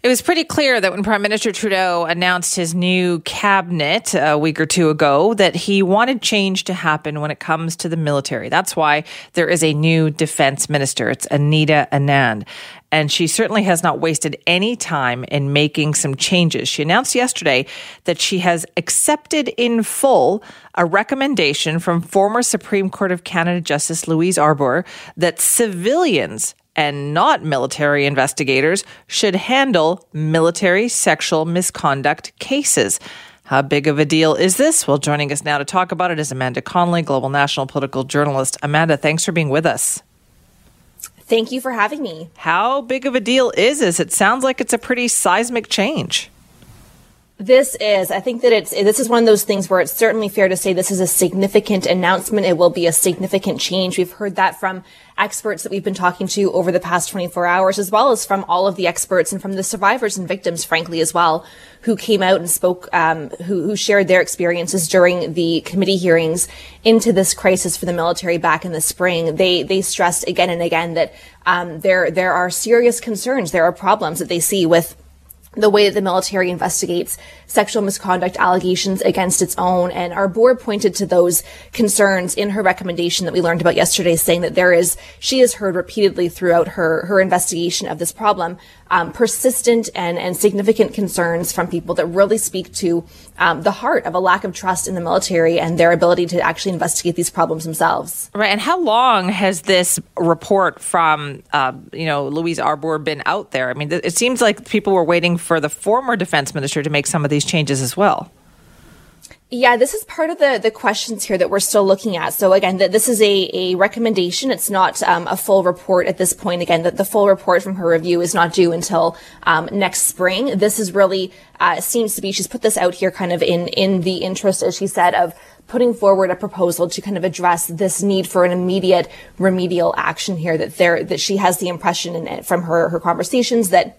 It was pretty clear that when Prime Minister Trudeau announced his new cabinet a week or two ago that he wanted change to happen when it comes to the military. That's why there is a new defense minister. It's Anita Anand. And she certainly has not wasted any time in making some changes. She announced yesterday that she has accepted in full a recommendation from former Supreme Court of Canada Justice Louise Arbour that civilians and not military investigators should handle military sexual misconduct cases. How big of a deal is this? Well, joining us now to talk about it is Amanda Connolly, global national political journalist. Amanda, thanks for being with us. Thank you for having me. How big of a deal is this? It sounds like it's a pretty seismic change. This is, I think that it's, this is one of those things where it's certainly fair to say this is a significant announcement. It will be a significant change. We've heard that from experts that we've been talking to over the past 24 hours, as well as from all of the experts and from the survivors and victims, frankly, as well, who came out and spoke, um, who, who shared their experiences during the committee hearings into this crisis for the military back in the spring. They, they stressed again and again that, um, there, there are serious concerns. There are problems that they see with the way that the military investigates sexual misconduct allegations against its own. And Arbour pointed to those concerns in her recommendation that we learned about yesterday, saying that there is, she has heard repeatedly throughout her, her investigation of this problem, um, persistent and, and significant concerns from people that really speak to um, the heart of a lack of trust in the military and their ability to actually investigate these problems themselves. Right. And how long has this report from, uh, you know, Louise Arbour been out there? I mean, it seems like people were waiting for the former defense minister to make some of these changes as well. Yeah, this is part of the, the questions here that we're still looking at. So again, that this is a, a recommendation. It's not um, a full report at this point. Again, that the full report from her review is not due until um, next spring. This is really uh, seems to be she's put this out here kind of in in the interest, as she said, of putting forward a proposal to kind of address this need for an immediate remedial action here. That there that she has the impression in, it from her her conversations that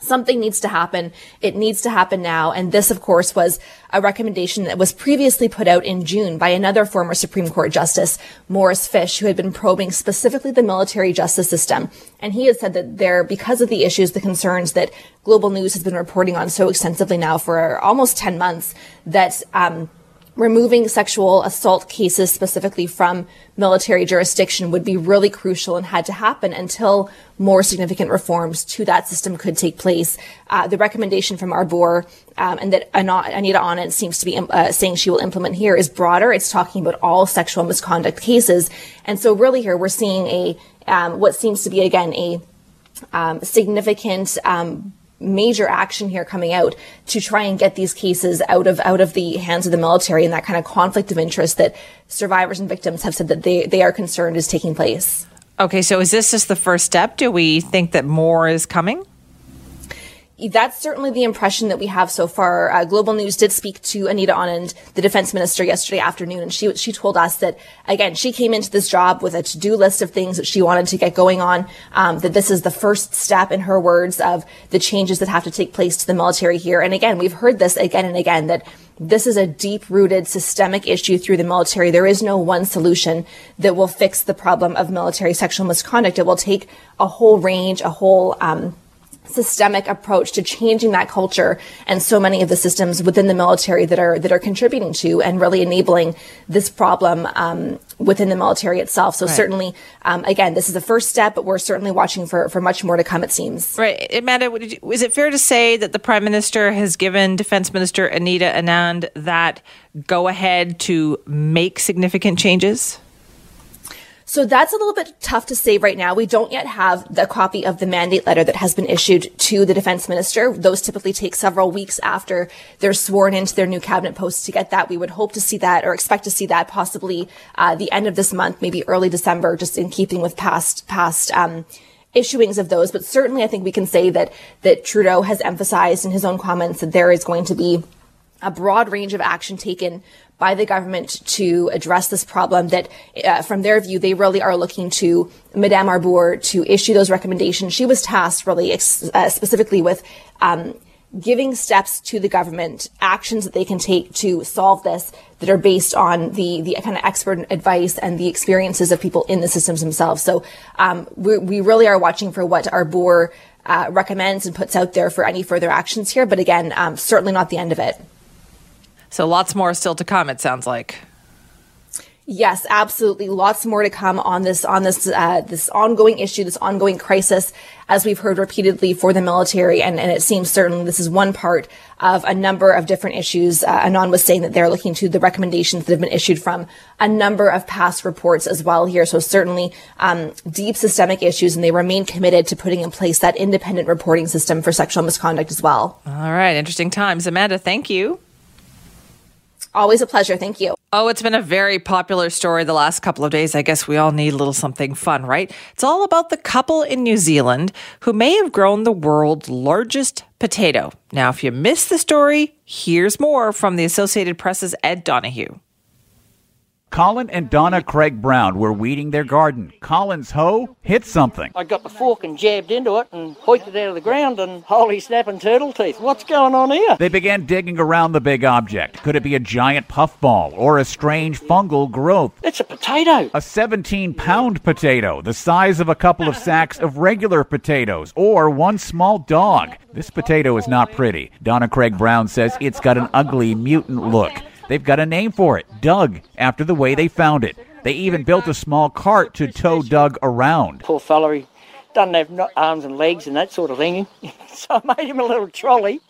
Something needs to happen. It needs to happen now. And this, of course, was a recommendation that was previously put out in June by another former Supreme Court Justice, Morris Fish, who had been probing specifically the military justice system. And he has said that there, because of the issues, the concerns that global news has been reporting on so extensively now for almost 10 months, that, um, removing sexual assault cases specifically from military jurisdiction would be really crucial and had to happen until more significant reforms to that system could take place. Uh, the recommendation from Arbour um, and that Anita Anand seems to be uh, saying she will implement here is broader. It's talking about all sexual misconduct cases, and so really here we're seeing a um, what seems to be again a um, significant um, major action here coming out to try and get these cases out of out of the hands of the military and that kind of conflict of interest that survivors and victims have said that they, they are concerned is taking place. Okay, so is this just the first step? Do we think that more is coming? That's certainly the impression that we have so far. Uh, Global News did speak to Anita Anand, the defense minister, yesterday afternoon, and she she told us that again she came into this job with a to do list of things that she wanted to get going on. Um, that this is the first step, in her words, of the changes that have to take place to the military here. And again, we've heard this again and again that this is a deep rooted systemic issue through the military. There is no one solution that will fix the problem of military sexual misconduct. It will take a whole range, a whole um, systemic approach to changing that culture and so many of the systems within the military that are that are contributing to and really enabling this problem um, within the military itself. So right. certainly, um, again, this is the first step, but we're certainly watching for for much more to come. It seems. Right, Amanda. Is it fair to say that the Prime Minister has given Defense Minister Anita Anand that go ahead to make significant changes? So that's a little bit tough to say right now. We don't yet have the copy of the mandate letter that has been issued to the defense minister. Those typically take several weeks after they're sworn into their new cabinet posts to get that. We would hope to see that or expect to see that possibly uh, the end of this month, maybe early December, just in keeping with past past. Um, issuings of those, but certainly I think we can say that that Trudeau has emphasized in his own comments that there is going to be a broad range of action taken by the government to address this problem that uh, from their view they really are looking to madame arbour to issue those recommendations. She was tasked really ex- uh, specifically with um, giving steps to the government actions that they can take to solve this that are based on the the kind of expert advice and the experiences of people in the systems themselves. So um, we, we really are watching for what arbour uh, recommends and puts out there for any further actions here. But again um, certainly not the end of it so lots more still to come, it sounds like. Yes, absolutely. Lots more to come on this on this uh, this ongoing issue, this ongoing crisis, as we've heard repeatedly for the military, and, and it seems certain this is one part of a number of different issues. Uh, Anand was saying that they're looking to the recommendations that have been issued from a number of past reports as well here. So certainly um, deep systemic issues, and they remain committed to putting in place that independent reporting system for sexual misconduct as well. All right, interesting times, Amanda. Thank you. Always a pleasure. Thank you. Oh, it's been a very popular story the last couple of days. I guess we all need a little something fun, right? It's all about the couple in New Zealand who may have grown the world's largest potato. Now, if you missed the story, here's more from the Associated Press's Ed Donahue. Colin and Donna Craig Brown were weeding their garden. Colin's hoe hit something. I got the fork and jabbed into it and hoiked it out of the ground and holy snapping turtle teeth. What's going on here? They began digging around the big object. Could it be a giant puffball or a strange fungal growth? It's a potato. A 17 pound potato, the size of a couple of sacks of regular potatoes, or one small dog. This potato is not pretty. Donna Craig Brown says it's got an ugly mutant look. They've got a name for it, Doug, after the way they found it. They even built a small cart to tow Doug around. Poor fella, he doesn't have arms and legs and that sort of thing. so I made him a little trolley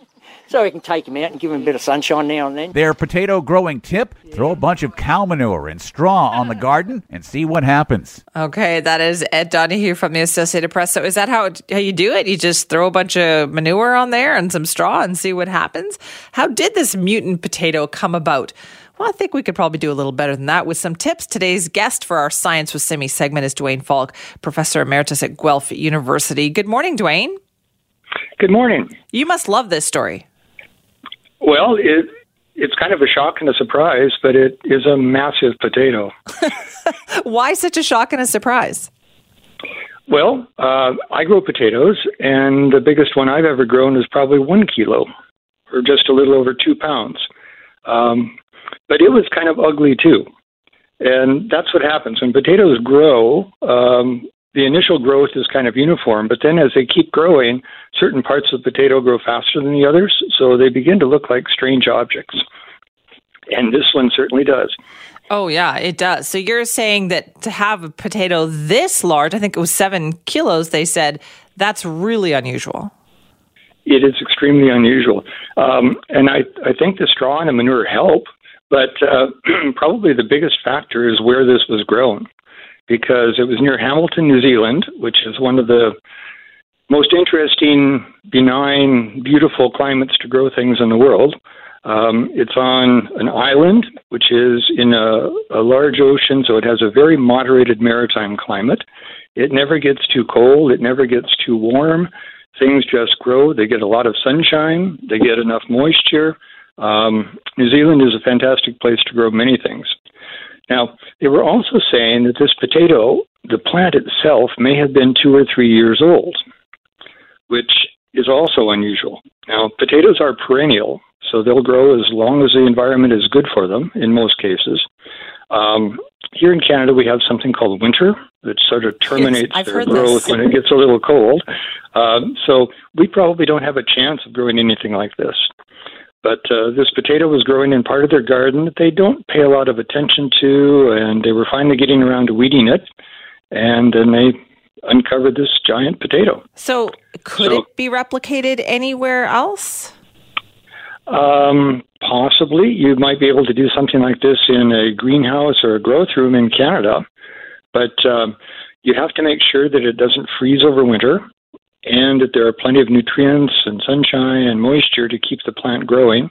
so we can take them out and give them a bit of sunshine now and then. Their potato growing tip throw a bunch of cow manure and straw on the ah. garden and see what happens. Okay, that is Ed Donahue from the Associated Press. So, is that how, how you do it? You just throw a bunch of manure on there and some straw and see what happens? How did this mutant potato come about? Well, I think we could probably do a little better than that with some tips. Today's guest for our Science with Simi segment is Duane Falk, Professor Emeritus at Guelph University. Good morning, Duane. Good morning. You must love this story. Well, it it's kind of a shock and a surprise, but it is a massive potato. Why such a shock and a surprise? Well, uh, I grow potatoes, and the biggest one I've ever grown is probably one kilo, or just a little over two pounds. Um, but it was kind of ugly too. And that's what happens when potatoes grow. Um, the initial growth is kind of uniform, but then as they keep growing, certain parts of the potato grow faster than the others, so they begin to look like strange objects. And this one certainly does. Oh, yeah, it does. So you're saying that to have a potato this large, I think it was seven kilos, they said, that's really unusual. It is extremely unusual. Um, and I, I think the straw and the manure help, but uh, probably the biggest factor is where this was grown because it was near Hamilton, New Zealand, which is one of the most interesting, benign, beautiful climates to grow things in the world. Um, it's on an island, which is in a, a large ocean, so it has a very moderated maritime climate. It never gets too cold, it never gets too warm. Things just grow. They get a lot of sunshine, they get enough moisture. Um, New Zealand is a fantastic place to grow many things. Now, they were also saying that this potato, the plant itself, may have been two or three years old, which is also unusual. Now, potatoes are perennial, so they'll grow as long as the environment is good for them in most cases. Um, here in Canada, we have something called winter that sort of terminates yes, their growth this. when it gets a little cold. Um, so we probably don't have a chance of growing anything like this. But uh, this potato was growing in part of their garden that they don't pay a lot of attention to, and they were finally getting around to weeding it. And then they uncovered this giant potato. So, could So- it be replicated anywhere else? Um, possibly, you might be able to do something like this in a greenhouse or a growth room in Canada. but um, you have to make sure that it doesn't freeze over winter and that there are plenty of nutrients and sunshine and moisture to keep the plant growing.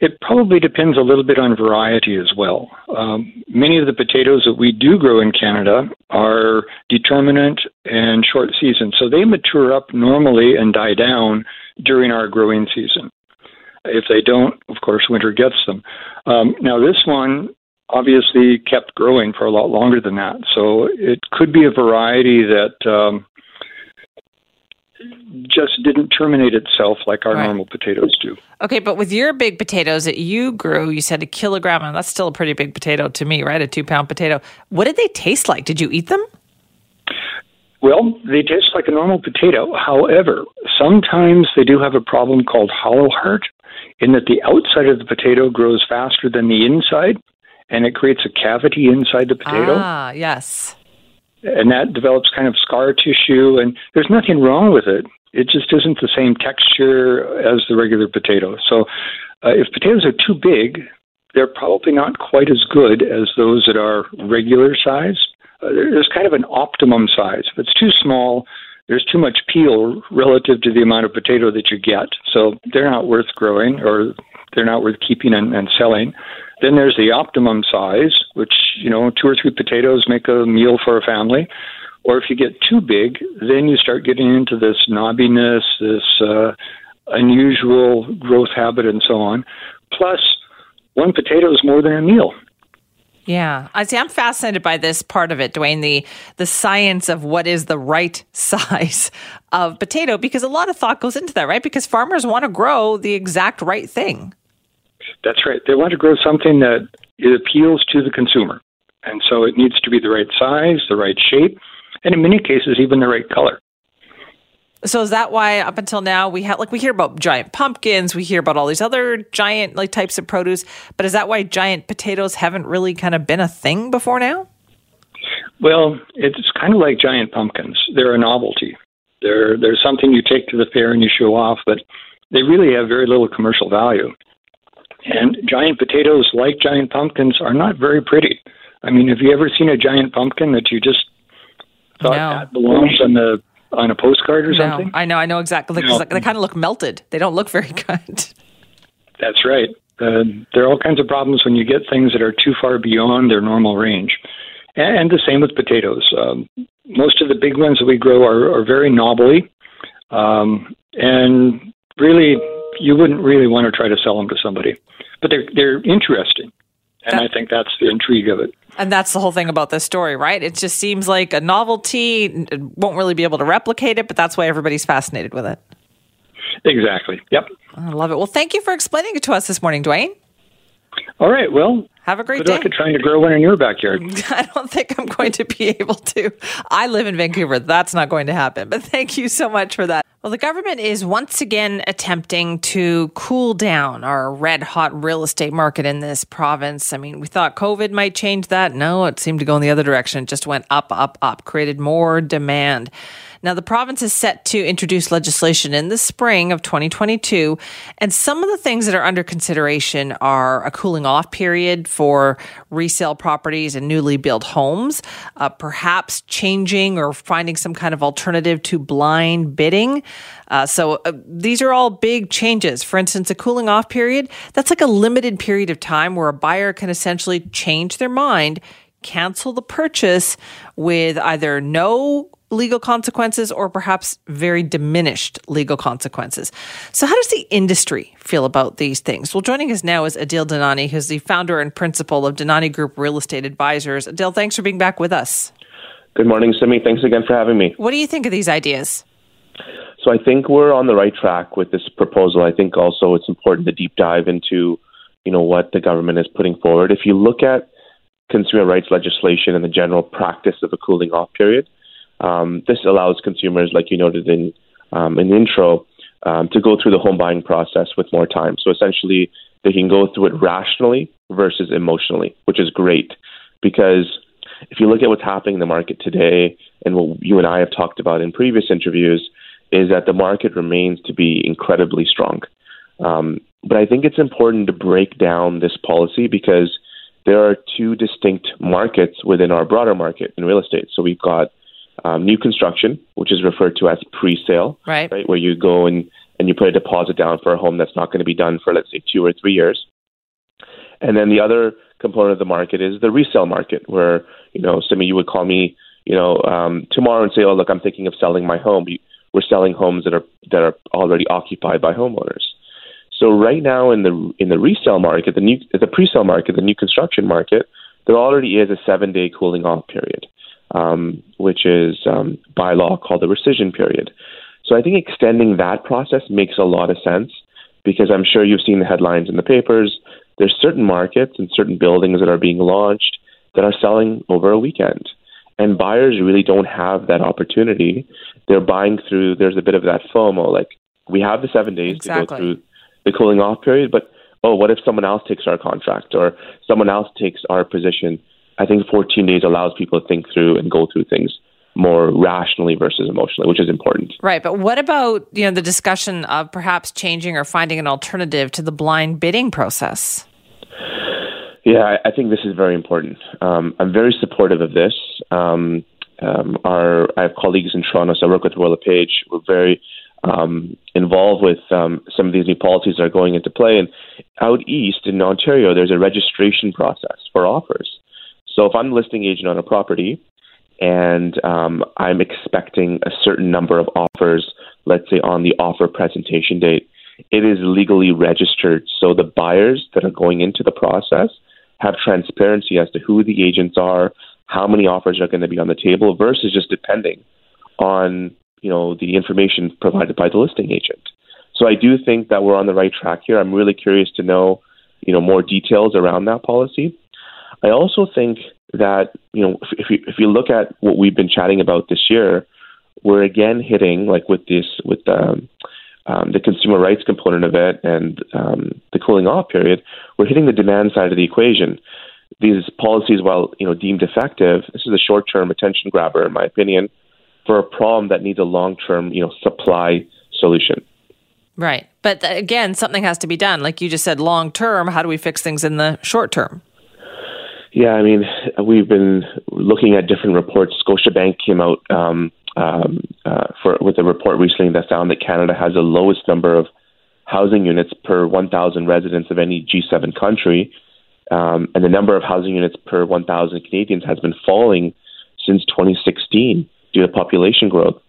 It probably depends a little bit on variety as well. Um, many of the potatoes that we do grow in Canada are determinate and short season, so they mature up normally and die down during our growing season. If they don't, of course, winter gets them. Um, now, this one obviously kept growing for a lot longer than that, so it could be a variety that. Um, just didn't terminate itself like our right. normal potatoes do. Okay, but with your big potatoes that you grew, you said a kilogram, and that's still a pretty big potato to me, right? A two pound potato. What did they taste like? Did you eat them? Well, they taste like a normal potato. However, sometimes they do have a problem called hollow heart, in that the outside of the potato grows faster than the inside, and it creates a cavity inside the potato. Ah, yes and that develops kind of scar tissue, and there's nothing wrong with it. It just isn't the same texture as the regular potato. So, uh, if potatoes are too big, they're probably not quite as good as those that are regular size. Uh, there's kind of an optimum size. If it's too small, there's too much peel relative to the amount of potato that you get. So they're not worth growing or they're not worth keeping and, and selling. Then there's the optimum size, which, you know, two or three potatoes make a meal for a family. Or if you get too big, then you start getting into this knobbiness, this uh, unusual growth habit, and so on. Plus, one potato is more than a meal. Yeah, I see. I'm fascinated by this part of it, Duane. The the science of what is the right size of potato, because a lot of thought goes into that, right? Because farmers want to grow the exact right thing. That's right. They want to grow something that it appeals to the consumer. And so it needs to be the right size, the right shape, and in many cases, even the right color. So is that why up until now we have like we hear about giant pumpkins, we hear about all these other giant like types of produce, but is that why giant potatoes haven't really kind of been a thing before now? Well, it's kind of like giant pumpkins. They're a novelty. They're they're something you take to the fair and you show off, but they really have very little commercial value. And giant potatoes, like giant pumpkins, are not very pretty. I mean, have you ever seen a giant pumpkin that you just thought no. that belongs on the on a postcard or no, something? I know, I know exactly. No. They kind of look melted. They don't look very good. That's right. Uh, there are all kinds of problems when you get things that are too far beyond their normal range. And, and the same with potatoes. Um, most of the big ones that we grow are, are very knobbly. Um, and really, you wouldn't really want to try to sell them to somebody but they're they're interesting, and that, I think that's the intrigue of it. And that's the whole thing about this story, right? It just seems like a novelty. It won't really be able to replicate it, but that's why everybody's fascinated with it. Exactly. Yep. I love it. Well, thank you for explaining it to us this morning, Duane. All right. Well, have a great good day. luck at trying to grow one in your backyard. I don't think I'm going to be able to. I live in Vancouver. That's not going to happen. But thank you so much for that. Well, the government is once again attempting to cool down our red hot real estate market in this province. I mean, we thought COVID might change that. No, it seemed to go in the other direction. It just went up, up, up, created more demand. Now, the province is set to introduce legislation in the spring of 2022. And some of the things that are under consideration are a cooling off period for resale properties and newly built homes, uh, perhaps changing or finding some kind of alternative to blind bidding. Uh, so uh, these are all big changes. For instance, a cooling off period, that's like a limited period of time where a buyer can essentially change their mind cancel the purchase with either no legal consequences or perhaps very diminished legal consequences. So, how does the industry feel about these things? Well, joining us now is Adil Dhanani, who's the founder and principal of Dhanani Group Real Estate Advisors. Adil, thanks for being back with us. Good morning, Simi. Thanks again for having me. What do you think of these ideas? So, I think we're on the right track with this proposal. I think also it's important to deep dive into, you know, what the government is putting forward. If you look at consumer rights legislation and the general practice of a cooling off period, um, this allows consumers, like you noted in um, in the intro, um, to go through the home buying process with more time. So essentially, they can go through it rationally versus emotionally, which is great because if you look at what's happening in the market today and what you and I have talked about in previous interviews, is that the market remains to be incredibly strong. Um, but I think it's important to break down this policy because there are two distinct markets within our broader market in real estate. So we've got um, new construction, which is referred to as pre-sale, right? Right, where you go and and you put a deposit down for a home that's not going to be done for let's say two or three years. And then the other component of the market is the resale market, where you know, some of you would call me, you know, um, tomorrow and say, "Oh, look, I'm thinking of selling my home." We're selling homes that are that are already occupied by homeowners. So right now in the in the resale market, the new the pre-sale market, the new construction market, there already is a seven-day cooling off period, um, which is um, by law called the rescission period. So I think extending that process makes a lot of sense because I'm sure you've seen the headlines in the papers. There's certain markets and certain buildings that are being launched that are selling over a weekend. And buyers really don't have that opportunity. They're buying through, there's a bit of that FOMO. Like, we have the seven days exactly. to go through the cooling off period, but oh, what if someone else takes our contract or someone else takes our position? I think 14 days allows people to think through and go through things more rationally versus emotionally, which is important. Right, but what about you know the discussion of perhaps changing or finding an alternative to the blind bidding process? Yeah, I think this is very important. Um, I'm very supportive of this. Um, um, our I have colleagues in Toronto, so I work with Royal LePage. We're very um, involved with um, some of these new policies that are going into play. And out east in Ontario, there's a registration process for offers. So if I'm listing agent on a property and um, I'm expecting a certain number of offers, let's say on the offer presentation date, it is legally registered. So the buyers that are going into the process have transparency as to who the agents are, how many offers are going to be on the table, versus just depending on you know the information provided by the listing agent. So I do think that we're on the right track here. I'm really curious to know you know more details around that policy. I also think that you know if, you if you look at what we've been chatting about this year, we're again hitting like with this with the um, um, the consumer rights component of it and um, the cooling off period, we're hitting the demand side of the equation. These policies, while you know deemed effective, this is a short-term attention grabber, in my opinion, for a problem that needs a long-term you know supply solution. Right, but again, something has to be done. Like you just said, long term. How do we fix things in the short term? Yeah, I mean, we've been looking at different reports. Scotiabank came out um, um, uh, for with a report recently that found that Canada has the lowest number of housing units per 1,000 residents of any G7 country, um, and the number of housing units per 1,000 Canadians has been falling since 2016 due to population growth.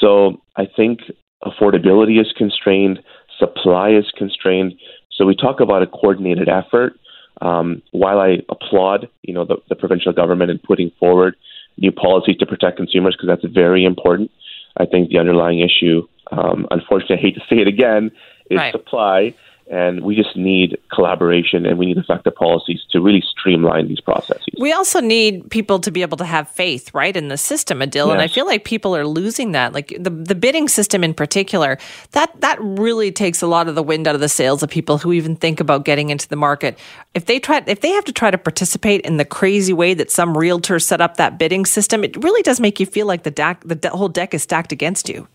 So I think affordability is constrained, supply is constrained. So we talk about a coordinated effort. Um, while I applaud, you know, the, the provincial government in putting forward new policies to protect consumers because that's very important. I think the underlying issue, um, unfortunately, I hate to say it again, is right. supply. And we just need collaboration and we need effective policies to really streamline these processes. We also need people to be able to have faith, right, in the system, Adil. Yes. And I feel like people are losing that. Like the, the bidding system in particular, that that really takes a lot of the wind out of the sails of people who even think about getting into the market. If they try if they have to try to participate in the crazy way that some realtors set up that bidding system, it really does make you feel like the deck the whole deck is stacked against you.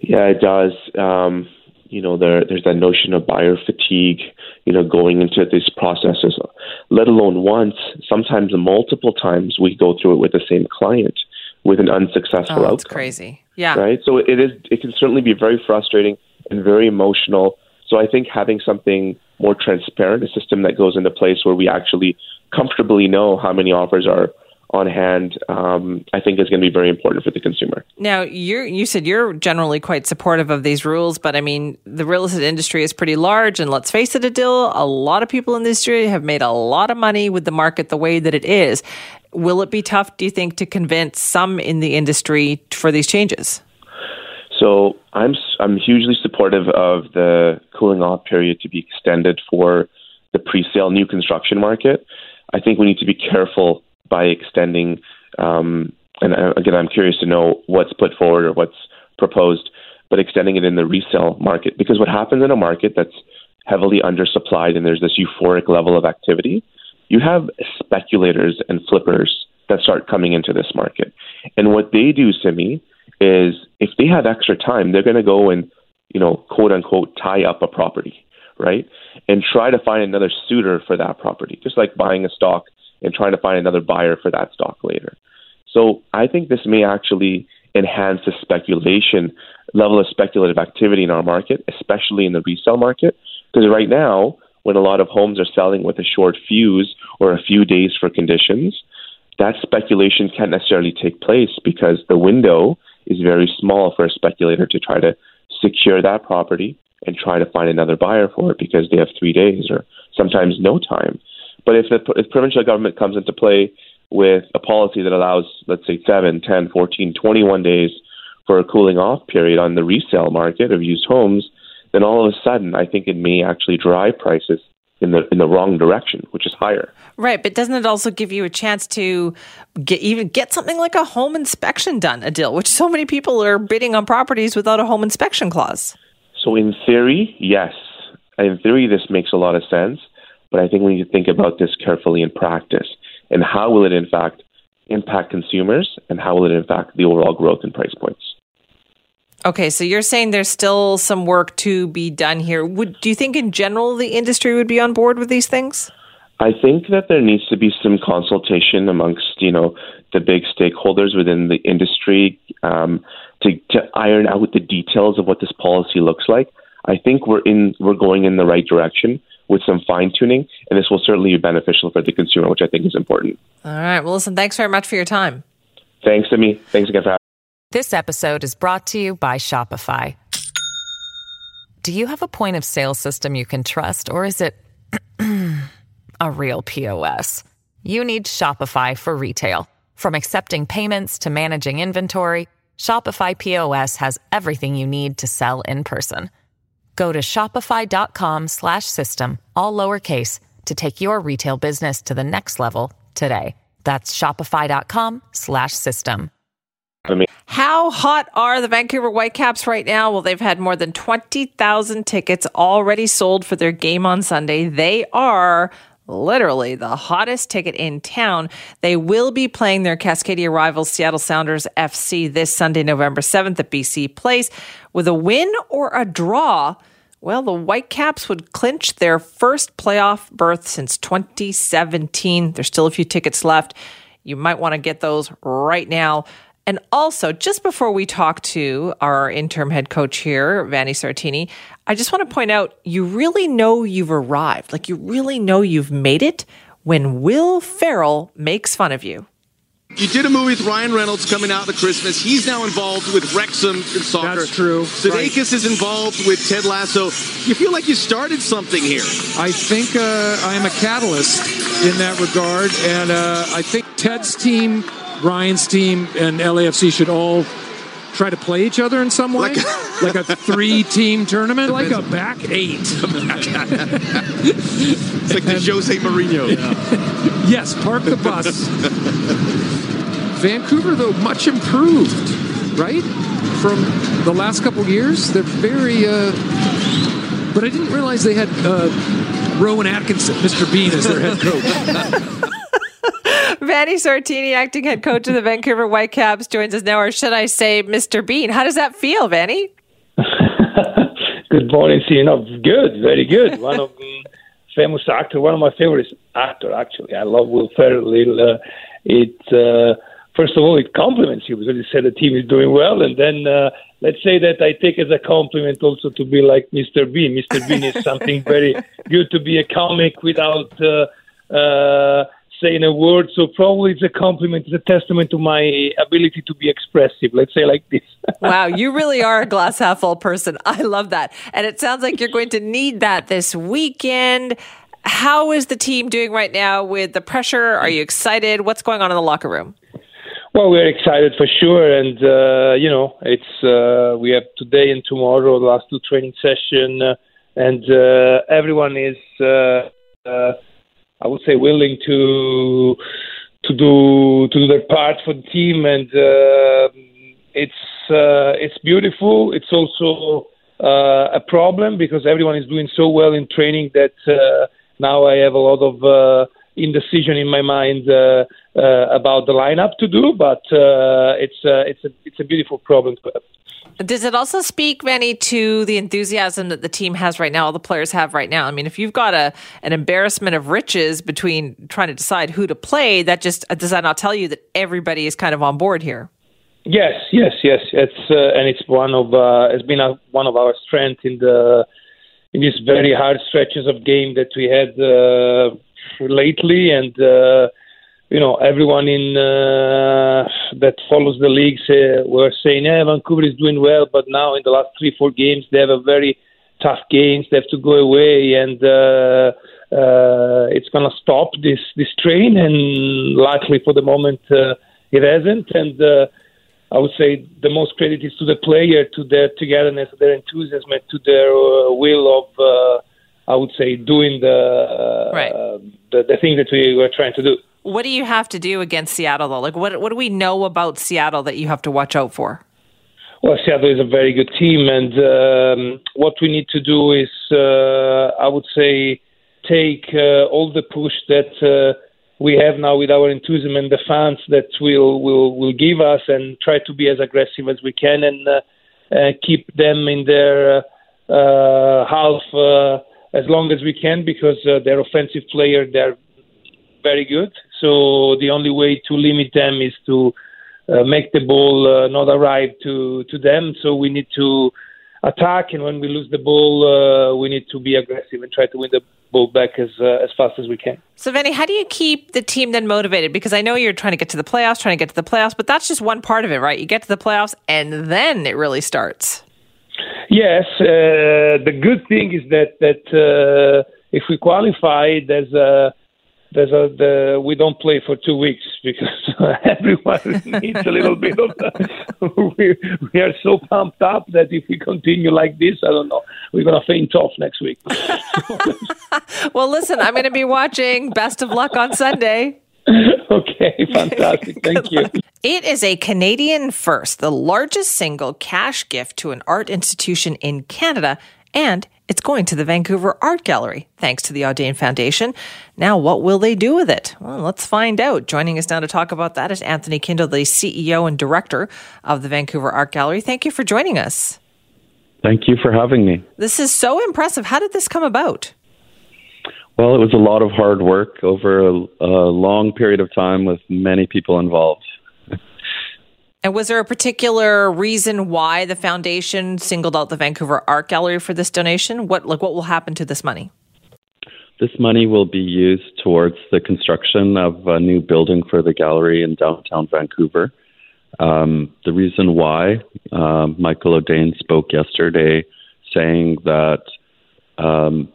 Yeah, it does. Um, you know, there, there's that notion of buyer fatigue, you know, going into these processes, let alone once, sometimes multiple times we go through it with the same client with an unsuccessful oh, outcome. That's crazy. Yeah. Right. So it is, it can certainly be very frustrating and very emotional. So I think having something more transparent, a system that goes into place where we actually comfortably know how many offers are on hand, um, I think is going to be very important for the consumer. Now, you you said you're generally quite supportive of these rules, but I mean, the real estate industry is pretty large, and let's face it, Adil, a lot of people in the industry have made a lot of money with the market the way that it is. Will it be tough, do you think, to convince some in the industry for these changes? So I'm I'm hugely supportive of the cooling off period to be extended for the pre-sale new construction market. I think we need to be careful by extending. Um, and uh, again, I'm curious to know what's put forward or what's proposed, but extending it in the resale market because what happens in a market that's heavily undersupplied and there's this euphoric level of activity, you have speculators and flippers that start coming into this market. And what they do, Simi, is if they have extra time, they're going to go and, you know, quote unquote, tie up a property, right? and try to find another suitor for that property, just like buying a stock and trying to find another buyer for that stock later. So I think this may actually enhance the speculation level of speculative activity in our market, especially in the resale market. Because right now, when a lot of homes are selling with a short fuse or a few days for conditions, that speculation can't necessarily take place because the window is very small for a speculator to try to secure that property and try to find another buyer for it because they have three days or sometimes no time. But if the if provincial government comes into play with a policy that allows, let's say, 7, 10, 14, 21 days for a cooling off period on the resale market of used homes, then all of a sudden I think it may actually drive prices in the in the wrong direction, which is higher. Right, but doesn't it also give you a chance to get even get something like a home inspection done, Adil, which so many people are bidding on properties without a home inspection clause? So in theory, yes. In theory this makes a lot of sense, but I think we need to think about this carefully in practice. And how will it in fact impact consumers and how will it impact the overall growth in price points? Okay, so you're saying there's still some work to be done here. Would do you think in general the industry would be on board with these things? I think that there needs to be some consultation amongst you know the big stakeholders within the industry um, to, to iron out the details of what this policy looks like. I think we're in we're going in the right direction with some fine tuning, and this will certainly be beneficial for the consumer, which I think is important. All right. Well, listen. Thanks very much for your time. Thanks, Amy. Thanks again for having. me. This episode is brought to you by Shopify. Do you have a point of sale system you can trust, or is it a real POS? You need Shopify for retail. From accepting payments to managing inventory, Shopify POS has everything you need to sell in person. Go to shopify.com slash system, all lowercase to take your retail business to the next level today. That's shopify.com slash system. How hot are the Vancouver Whitecaps right now? Well, they've had more than 20,000 tickets already sold for their game on Sunday. They are literally the hottest ticket in town. They will be playing their Cascadia rivals, Seattle Sounders FC, this Sunday, November 7th at BC Place. With a win or a draw, well, the Whitecaps would clinch their first playoff berth since 2017. There's still a few tickets left. You might want to get those right now. And also, just before we talk to our interim head coach here, Vanni Sartini, I just want to point out you really know you've arrived. Like you really know you've made it when Will Ferrell makes fun of you. You did a movie with Ryan Reynolds coming out of the Christmas. He's now involved with Wrexham in soccer. That's true. Sudeikis right. is involved with Ted Lasso. You feel like you started something here. I think uh, I am a catalyst in that regard, and uh, I think Ted's team Ryan's team and LAFC should all try to play each other in some way, like, like a three-team tournament, like a back eight. it's like the Jose Mourinho. Yeah. yes, park the bus. Vancouver, though, much improved, right, from the last couple years. They're very. Uh, but I didn't realize they had uh, Rowan Atkinson, Mr. Bean, as their head coach. Vanni Sartini, acting head coach of the Vancouver Whitecaps, joins us now, or should I say, Mr. Bean? How does that feel, Vanni? good morning, Sina. Good, very good. One of the famous actor, one of my favorite actor, actually. I love Will Ferrell. Uh, it uh, first of all, it compliments you because you said the team is doing well, and then uh, let's say that I take as a compliment also to be like Mr. Bean. Mr. Bean is something very good to be a comic without. Uh, uh, saying a word. So probably it's a compliment, it's a testament to my ability to be expressive. Let's say like this. wow, you really are a glass half full person. I love that. And it sounds like you're going to need that this weekend. How is the team doing right now with the pressure? Are you excited? What's going on in the locker room? Well, we're excited for sure, and uh, you know, it's uh, we have today and tomorrow the last two training session, uh, and uh, everyone is uh, uh, I would say willing to to do to do their part for the team, and uh, it's uh, it's beautiful. It's also uh, a problem because everyone is doing so well in training that uh, now I have a lot of uh, indecision in my mind uh, uh, about the lineup to do, but uh, it's uh, it's a it's a beautiful problem to have. Does it also speak, Manny, to the enthusiasm that the team has right now, all the players have right now? I mean, if you've got a an embarrassment of riches between trying to decide who to play, that just does that not tell you that everybody is kind of on board here? Yes, yes, yes. It's uh, and it's one of uh, it's been a, one of our strengths in the in these very hard stretches of game that we had uh, lately, and uh, you know everyone in uh, that follows the leagues uh, were saying, "Yeah, Vancouver is doing well," but now in the last three four games they have a very tough games. They have to go away, and uh, uh, it's going to stop this this train. And luckily for the moment, uh, it hasn't. And uh, I would say the most credit is to the player, to their togetherness, their enthusiasm, to their uh, will of, uh, I would say, doing the, right. uh, the the thing that we were trying to do. What do you have to do against Seattle, though? Like, what what do we know about Seattle that you have to watch out for? Well, Seattle is a very good team, and um, what we need to do is, uh, I would say, take uh, all the push that uh, we have now with our enthusiasm and the fans that will will will give us, and try to be as aggressive as we can, and uh, uh, keep them in their uh, uh, half uh, as long as we can, because uh, they're offensive player, they're very good. So the only way to limit them is to uh, make the ball uh, not arrive to to them. So we need to attack, and when we lose the ball, uh, we need to be aggressive and try to win the ball back as uh, as fast as we can. So, Vanni, how do you keep the team then motivated? Because I know you're trying to get to the playoffs, trying to get to the playoffs, but that's just one part of it, right? You get to the playoffs, and then it really starts. Yes, uh, the good thing is that that uh, if we qualify, there's a there's a the, we don't play for two weeks because everyone needs a little bit of. we we are so pumped up that if we continue like this, I don't know, we're gonna faint off next week. well, listen, I'm going to be watching. Best of luck on Sunday. okay, fantastic. Thank you. It is a Canadian first, the largest single cash gift to an art institution in Canada, and it's going to the Vancouver Art Gallery, thanks to the Audain Foundation. Now, what will they do with it? Well, let's find out. Joining us now to talk about that is Anthony Kiendl, the CEO and director of the Vancouver Art Gallery. Thank you for joining us. Thank you for having me. This is so impressive. How did this come about? Well, it was a lot of hard work over a, a long period of time with many people involved. And was there a particular reason why the foundation singled out the Vancouver Art Gallery for this donation? What like what will happen to this money? This money will be used towards the construction of a new building for the gallery in downtown Vancouver. Um, the reason why uh, Michael Audain spoke yesterday, saying that um,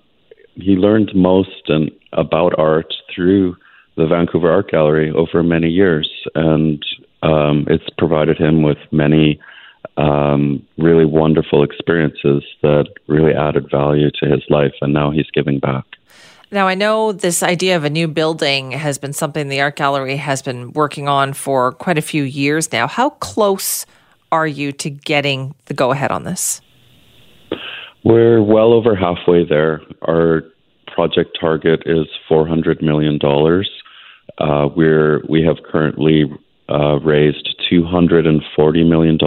he learned most and about art through the Vancouver Art Gallery over many years, and um, it's provided him with many um, really wonderful experiences that really added value to his life, and now he's giving back. Now, I know this idea of a new building has been something the art gallery has been working on for quite a few years now. How close are you to getting the go ahead on this? We're well over halfway there. Our project target is $400 million. Uh, we're, we have currently uh, raised $240 million.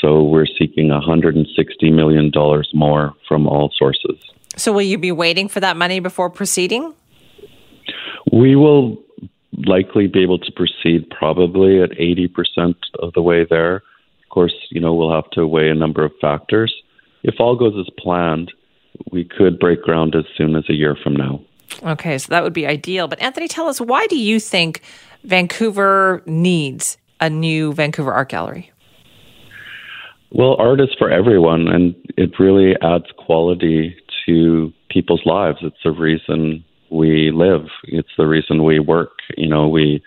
So we're seeking $160 million more from all sources. So will you be waiting for that money before proceeding? We will likely be able to proceed probably at 80% of the way there. Of course, you know, we'll have to weigh a number of factors. If all goes as planned, we could break ground as soon as a year from now. Okay, so that would be ideal. But Anthony, tell us why do you think Vancouver needs a new Vancouver Art Gallery? Well, art is for everyone, and it really adds quality to people's lives. It's the reason we live. It's the reason we work. You know, we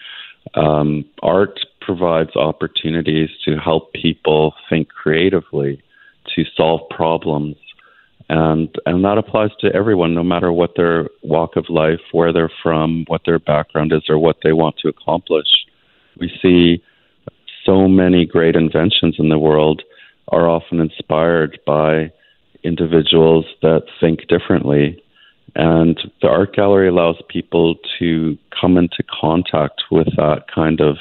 um, art provides opportunities to help people think creatively, to solve problems, and and that applies to everyone, no matter what their walk of life, where they're from, what their background is, or what they want to accomplish. We see so many great inventions in the world are often inspired by individuals that think differently And the art gallery allows people to come into contact with that kind of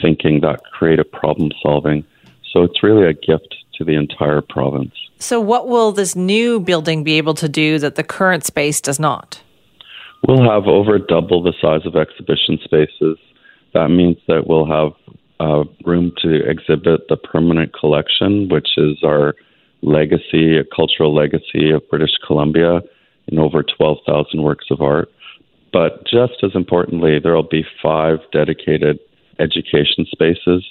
thinking, that creative problem solving. So it's really a gift to the entire province. So, what will this new building be able to do that the current space does not? We'll have over double the size of exhibition spaces. That means that we'll have uh, room to exhibit the permanent collection, which is our legacy, a cultural legacy of British Columbia in over 12,000 works of art. But just as importantly, there will be five dedicated education spaces.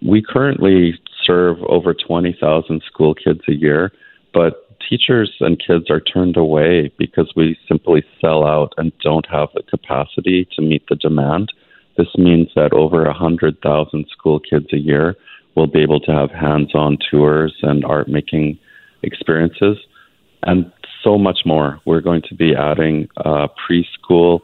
We currently serve over 20,000 school kids a year, but teachers and kids are turned away because we simply sell out and don't have the capacity to meet the demand. This means that over 100,000 school kids a year will be able to have hands on tours and art making experiences and so much more. We're going to be adding uh, preschool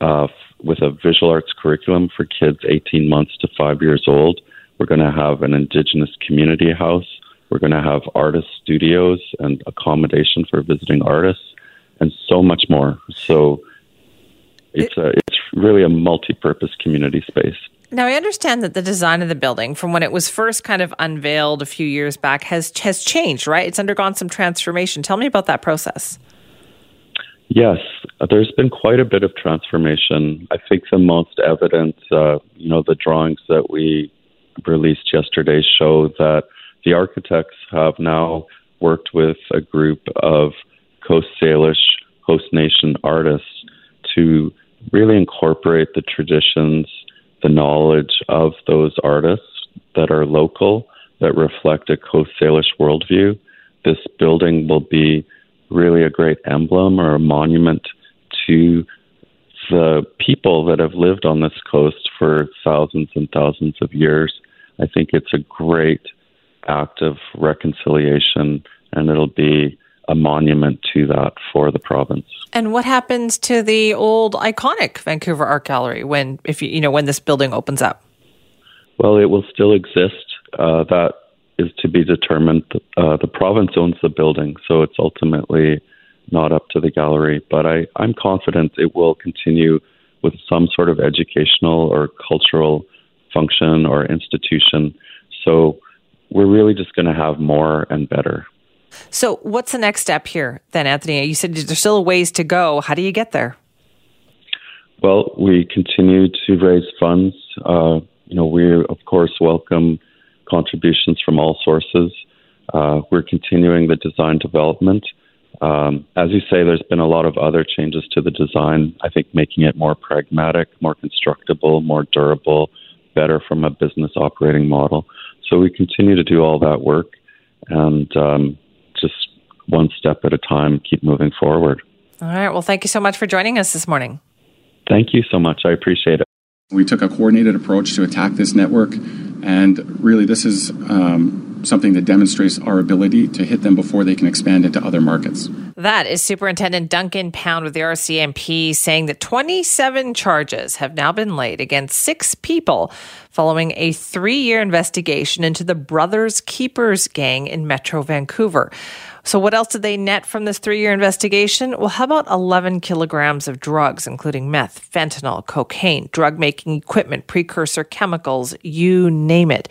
uh, with a visual arts curriculum for kids 18 months to five years old. We're going to have an Indigenous community house. We're going to have artist studios and accommodation for visiting artists, and so much more. So it's a it's really a multi-purpose community space. Now I understand that the design of the building, from when it was first kind of unveiled a few years back, has has changed. Right? It's undergone some transformation. Tell me about that process. Yes, there's been quite a bit of transformation. I think the most evident, uh, you know, the drawings that we released yesterday show that the architects have now worked with a group of Coast Salish host nation artists to really incorporate the traditions, the knowledge of those artists that are local, that reflect a Coast Salish worldview. This building will be really a great emblem or a monument to the people that have lived on this coast for thousands and thousands of years. I think it's a great act of reconciliation, and it'll be a monument to that for the province. And what happens to the old iconic Vancouver Art Gallery when, if you, you know, when this building opens up? Well, it will still exist. Uh, that is to be determined. Uh, the province owns the building, so it's ultimately not up to the gallery. But I, I'm confident it will continue with some sort of educational or cultural function or institution. So we're really just going to have more and better. So, what's the next step here then, Anthony? You said there's still a ways to go. How do you get there? Well, we continue to raise funds. Uh, you know, we of course welcome contributions from all sources. Uh, we're continuing the design development. Um, as you say, there's been a lot of other changes to the design. I think making it more pragmatic, more constructible, more durable, better from a business operating model. So we continue to do all that work and um, just one step at a time, keep moving forward. All right. Well, thank you so much for joining us this morning. Thank you so much. I appreciate it. We took a coordinated approach to attack this network, and really, this is um, something that demonstrates our ability to hit them before they can expand into other markets. That is Superintendent Duncan Pound with the RCMP saying that 27 charges have now been laid against six people following a three year investigation into the Brothers Keepers gang in Metro Vancouver. So, what else did they net from this three year investigation? Well, how about 11 kilograms of drugs, including meth, fentanyl, cocaine, drug making equipment, precursor chemicals, you name it.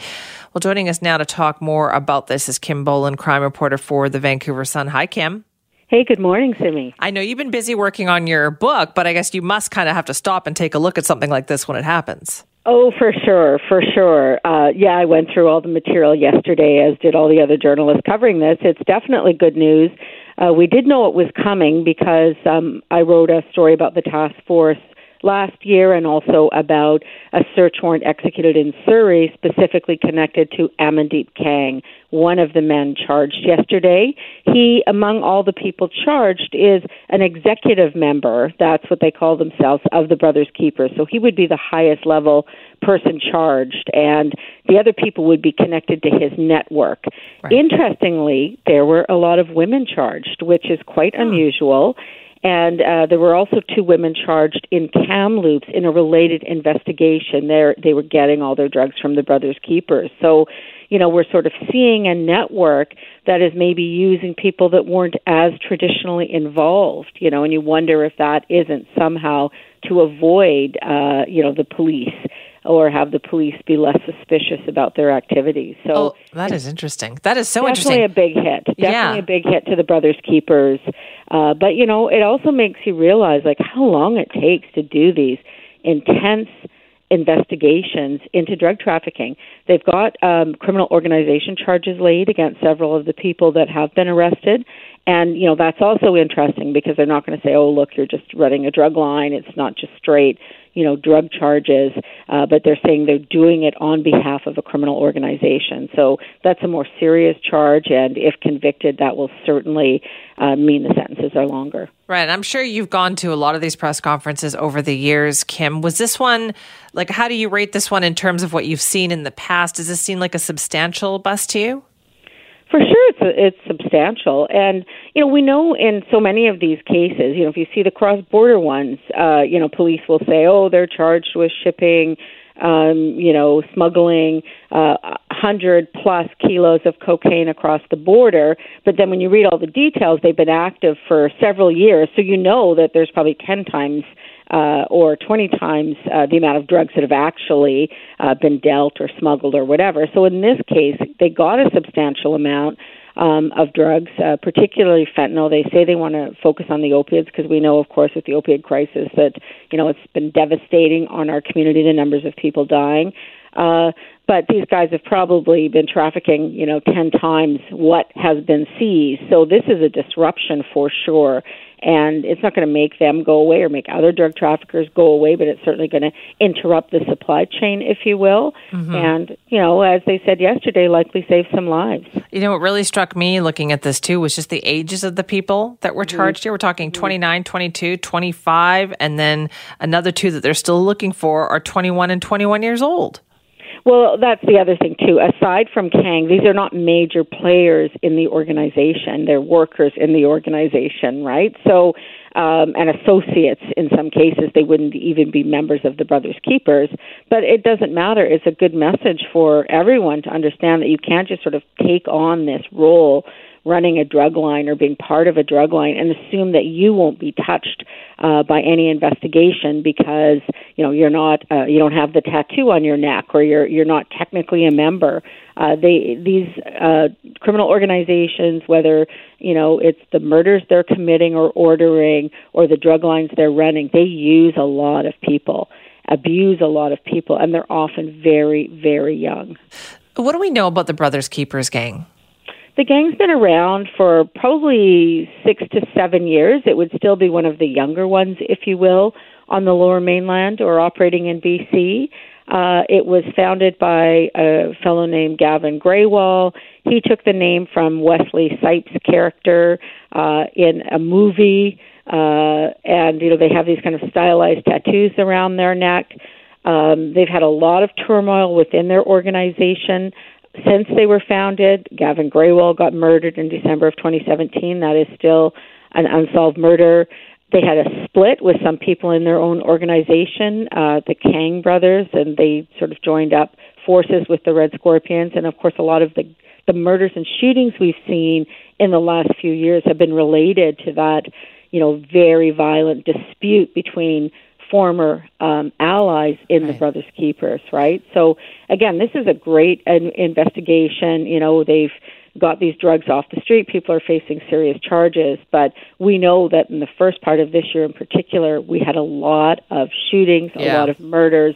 Well, joining us now to talk more about this is Kim Bolan, crime reporter for the Vancouver Sun. Hi, Kim. Hey, good morning, Simi. I know you've been busy working on your book, but I guess you must kind of have to stop and take a look at something like this when it happens. Oh, for sure, for sure. Uh, yeah, I went through all the material yesterday, as did all the other journalists covering this. It's definitely good news. Uh, we did know it was coming because um, I wrote a story about the task force last year and also about a search warrant executed in Surrey specifically connected to Amandeep Kang, one of the men charged yesterday. He, among all the people charged, is an executive member, that's what they call themselves, of the Brothers Keepers. So he would be the highest level person charged, and the other people would be connected to his network. Right. Interestingly, there were a lot of women charged, which is quite hmm. unusual. And uh, there were also two women charged in Kamloops in a related investigation. There, they were getting all their drugs from the Brothers Keepers. So, you know, we're sort of seeing a network that is maybe using people that weren't as traditionally involved. You know, and you wonder if that isn't somehow to avoid, uh, you know, the police or have the police be less suspicious about their activities. So oh, that is interesting. That is so definitely interesting. Definitely a big hit. Definitely Yeah. a big hit to the Brothers Keepers. Uh, but you know, it also makes you realize like how long it takes to do these intense investigations into drug trafficking. They've got um, criminal organization charges laid against several of the people that have been arrested. And, you know, that's also interesting because they're not going to say, oh, look, you're just running a drug line. It's not just straight, you know, drug charges. Uh, but they're saying they're doing it on behalf of a criminal organization. So that's a more serious charge. And if convicted, that will certainly uh, mean the sentences are longer. Right. I'm sure you've gone to a lot of these press conferences over the years, Kim. Was this one, like, how do you rate this one in terms of what you've seen in the past? Does this seem like a substantial bust to you? For sure, it's it's substantial, and you know we know in so many of these cases, you know, if you see the cross-border ones, uh, you know, police will say, oh, they're charged with shipping, um, you know, smuggling uh, hundred plus kilos of cocaine across the border. But then when you read all the details, they've been active for several years, so you know that there's probably ten times uh, or 20 times uh, the amount of drugs that have actually uh, been dealt or smuggled or whatever. So in this case, they got a substantial amount. Um, of drugs, uh, particularly fentanyl. They say they want to focus on the opiates because we know, of course, with the opioid crisis that you know it's been devastating on our community. The numbers of people dying, uh, but these guys have probably been trafficking, you know, ten times what has been seized. So this is a disruption for sure and it's not going to make them go away or make other drug traffickers go away, but it's certainly going to interrupt the supply chain, if you will. Mhm. And, you know, as they said yesterday, likely save some lives. You know, what really struck me looking at this too was just the ages of the people that were Mm-hmm. charged here. We're talking 29, 22, 25, and then another two that they're still looking for are 21 and 21 years old. Well, that's the other thing too. Aside from Kang, these are not major players in the organization. They're workers in the organization, right? So, um, and associates in some cases. They wouldn't even be members of the Brothers Keepers. But it doesn't matter. It's a good message for everyone to understand that you can't just sort of take on this role running a drug line or being part of a drug line and assume that you won't be touched uh, by any investigation because you know you're not uh, you don't have the tattoo on your neck or you're you're not technically a member. Uh, they these uh, criminal organizations, whether you know it's the murders they're committing or ordering or the drug lines they're running, they use a lot of people, abuse a lot of people, and they're often very very young. What do we know about the Brothers Keepers gang? The gang's been around for probably six to seven years. It would still be one of the younger ones, if you will, on the lower mainland or operating in BC. Uh, it was founded by a fellow named Gavin Grewal. He took the name from Wesley Snipes' character uh, in a movie, uh, and you know they have these kind of stylized tattoos around their neck. Um, they've had a lot of turmoil within their organization since they were founded. Gavin Grewal got murdered in December of 2017. That is still an unsolved murder. They had a split with some people in their own organization, uh, the Kang brothers, and they sort of joined up forces with the Red Scorpions. And of course, a lot of the the murders and shootings we've seen in the last few years have been related to that, you know, very violent dispute between former um, allies in the Brothers Keepers, right? So again, this is a great in- investigation. You know, they've got these drugs off the street. People are facing serious charges, but we know that in the first part of this year, in particular, we had a lot of shootings, a Yeah. lot of murders.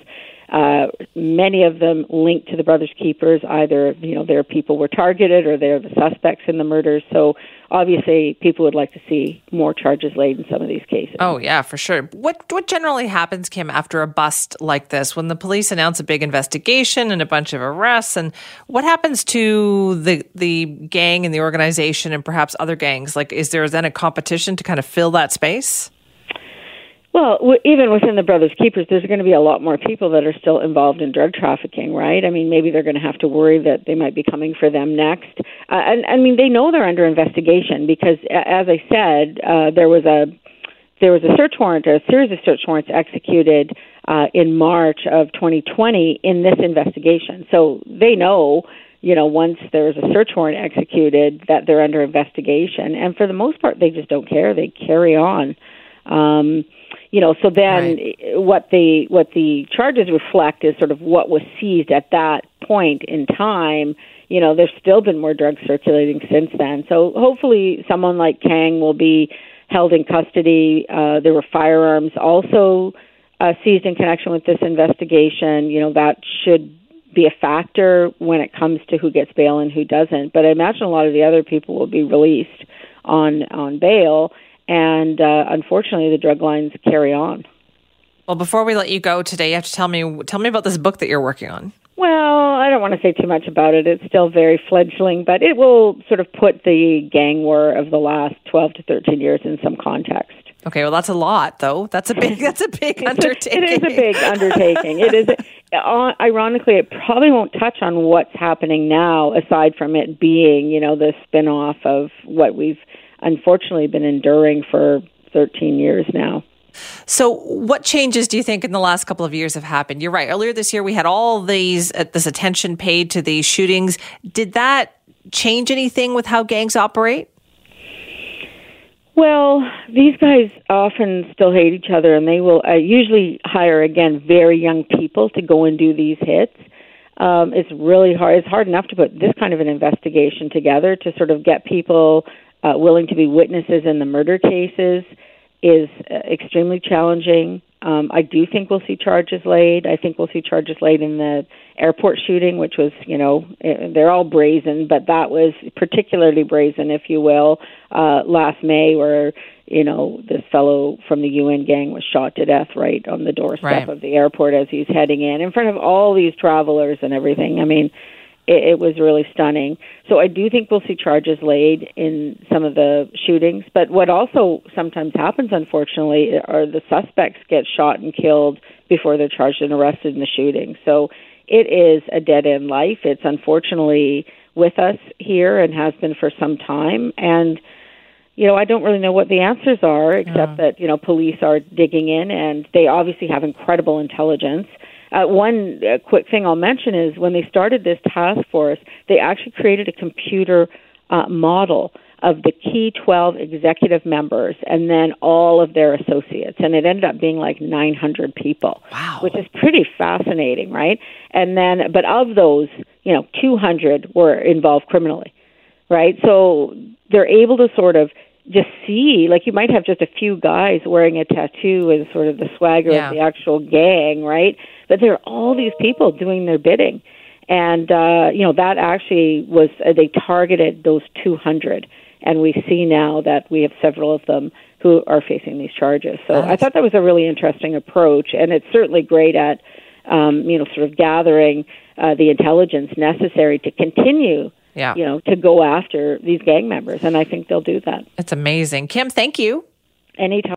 Uh, many of them linked to the Brothers Keepers. Either you know their people were targeted, or they're the suspects in the murders. So obviously, people would like to see more charges laid in some of these cases. Oh yeah, for sure. What what generally happens, Kim, after a bust like this, when the police announce a big investigation and a bunch of arrests, and what happens to the the gang and the organization and perhaps other gangs? Like, is there then a competition to kind of fill that space? Well, even within the Brothers Keepers, there's going to be a lot more people that are still involved in drug trafficking, right? I mean, maybe they're going to have to worry that they might be coming for them next. Uh, and I mean, they know they're under investigation because, as I said, uh, there was a there was a search warrant, a series of search warrants executed uh, in March of 2020 in this investigation. So they know, you know, once there's a search warrant executed, that they're under investigation. And for the most part, they just don't care. They carry on. Um, you know, so then right. what the what the charges reflect is sort of what was seized at that point in time. You know, there's still been more drugs circulating since then. So hopefully, someone like Kang will be held in custody. Uh, there were firearms also uh, seized in connection with this investigation. You know, that should be a factor when it comes to who gets bail and who doesn't. But I imagine a lot of the other people will be released on on bail and uh, unfortunately, the drug lines carry on. Well, before we let you go today, you have to tell me tell me about this book that you're working on. Well, I don't want to say too much about it. It's still very fledgling, but it will sort of put the gang war of the last 12 to 13 years in some context. Okay, well, that's a lot, though. That's a big. That's a big undertaking. It is a big undertaking. it is. Uh, ironically, it probably won't touch on what's happening now, aside from it being, you know, the spin-off of what we've unfortunately been enduring for 13 years now. So, what changes do you think in the last couple of years have happened? You're right. Earlier this year, we had all these uh, this attention paid to these shootings. Did that change anything with how gangs operate? Well, these guys often still hate each other, and they will uh, usually hire again very young people to go and do these hits. Um, it's really hard. It's hard enough to put this kind of an investigation together to sort of get people uh, willing to be witnesses in the murder cases is uh, extremely challenging. Um, I do think we'll see charges laid. I think we'll see charges laid in the airport shooting, which was, you know, eh, they're all brazen, but that was particularly brazen, if you will, uh, last May, where, you know, this fellow from the UN gang was shot to death right on the doorstep right. of the airport as he's heading in, in front of all these travelers and everything. I mean, it, it was really stunning. So I do think we'll see charges laid in some of the shootings. But what also sometimes happens, unfortunately, are the suspects get shot and killed before they're charged and arrested in the shooting. So it is a dead end life. It's unfortunately with us here and has been for some time. And you know, I don't really know what the answers are, except that you know police are digging in, and they obviously have incredible intelligence. Uh, one uh, quick thing I'll mention is when they started this task force, they actually created a computer uh, model of the key 12 executive members and then all of their associates. And it ended up being like 900 people, wow. which is pretty fascinating, right? And then, but of those, you know, 200 were involved criminally, right? So they're able to sort of just see like you might have just a few guys wearing a tattoo and sort of the swagger yeah. of the actual gang right? But there are all these people doing their bidding. And uh you know that actually was uh, they targeted those 200 and we see now that we have several of them who are facing these charges. So i thought that was a really interesting approach. And it's certainly great at um you know sort of gathering uh, the intelligence necessary to continue yeah. you know, to go after these gang members. And I think they'll do that. It's amazing. Kim, thank you. Anytime.